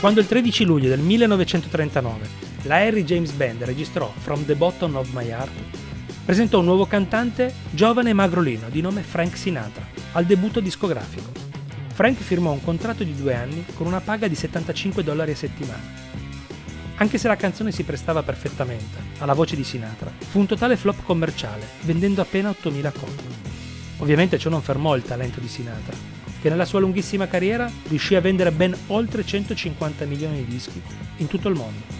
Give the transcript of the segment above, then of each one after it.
Quando il 13 luglio del 1939 la Harry James Band registrò From the Bottom of My Heart, presentò un nuovo cantante giovane e magrolino di nome Frank Sinatra al debutto discografico. Frank firmò un contratto di due anni con una paga di 75 dollari a settimana. Anche se la canzone si prestava perfettamente alla voce di Sinatra, fu un totale flop commerciale, vendendo appena 8.000 copie. Ovviamente ciò non fermò il talento di Sinatra, che nella sua lunghissima carriera riuscì a vendere ben oltre 150 milioni di dischi in tutto il mondo.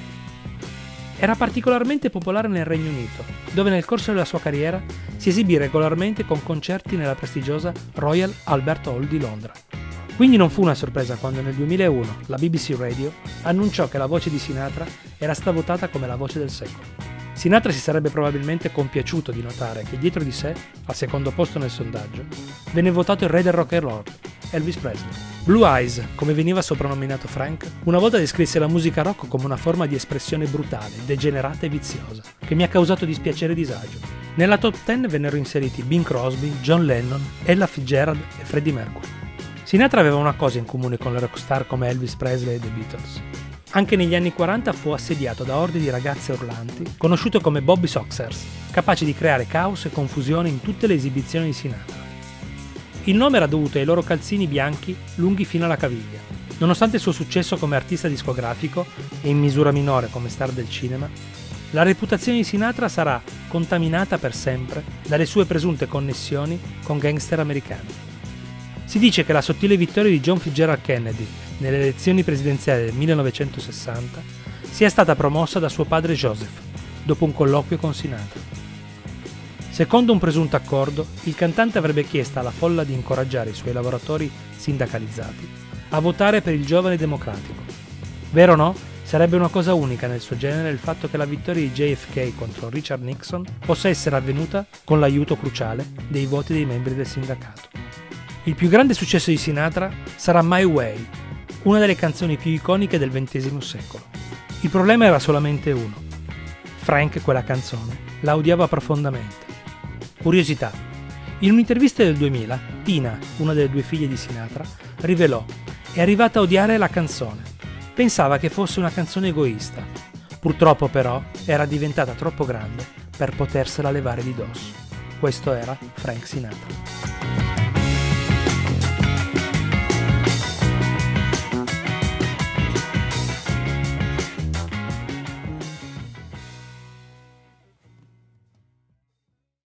Era particolarmente popolare nel Regno Unito, dove nel corso della sua carriera si esibì regolarmente con concerti nella prestigiosa Royal Albert Hall di Londra. Quindi non fu una sorpresa quando nel 2001 la BBC Radio annunciò che la voce di Sinatra era stata votata come la voce del secolo. Sinatra si sarebbe probabilmente compiaciuto di notare che dietro di sé, al secondo posto nel sondaggio, venne votato il re del rock and roll, Elvis Presley. Blue Eyes, come veniva soprannominato Frank, una volta descrisse la musica rock come una forma di espressione brutale, degenerata e viziosa, che mi ha causato dispiacere e disagio. Nella top 10 vennero inseriti Bing Crosby, John Lennon, Ella Fitzgerald e Freddie Mercury. Sinatra aveva una cosa in comune con le rockstar come Elvis Presley e The Beatles, anche negli anni 40 fu assediato da orde di ragazze urlanti, conosciuto come Bobby Soxers, capaci di creare caos e confusione in tutte le esibizioni di Sinatra. Il nome era dovuto ai loro calzini bianchi lunghi fino alla caviglia. Nonostante il suo successo come artista discografico e in misura minore come star del cinema, la reputazione di Sinatra sarà contaminata per sempre dalle sue presunte connessioni con gangster americani. Si dice che la sottile vittoria di John Fitzgerald Kennedy nelle elezioni presidenziali del 1960 sia stata promossa da suo padre Joseph, dopo un colloquio con Sinatra. Secondo un presunto accordo, il cantante avrebbe chiesto alla folla di incoraggiare i suoi lavoratori sindacalizzati a votare per il giovane democratico. Vero o no? Sarebbe una cosa unica nel suo genere il fatto che la vittoria di JFK contro Richard Nixon possa essere avvenuta con l'aiuto cruciale dei voti dei membri del sindacato. Il più grande successo di Sinatra sarà My Way, una delle canzoni più iconiche del XX secolo. Il problema era solamente uno. Frank quella canzone la odiava profondamente. Curiosità. In un'intervista del 2000, Tina, una delle due figlie di Sinatra, rivelò è arrivata a odiare la canzone. Pensava che fosse una canzone egoista. Purtroppo però era diventata troppo grande per potersela levare di dosso. Questo era Frank Sinatra.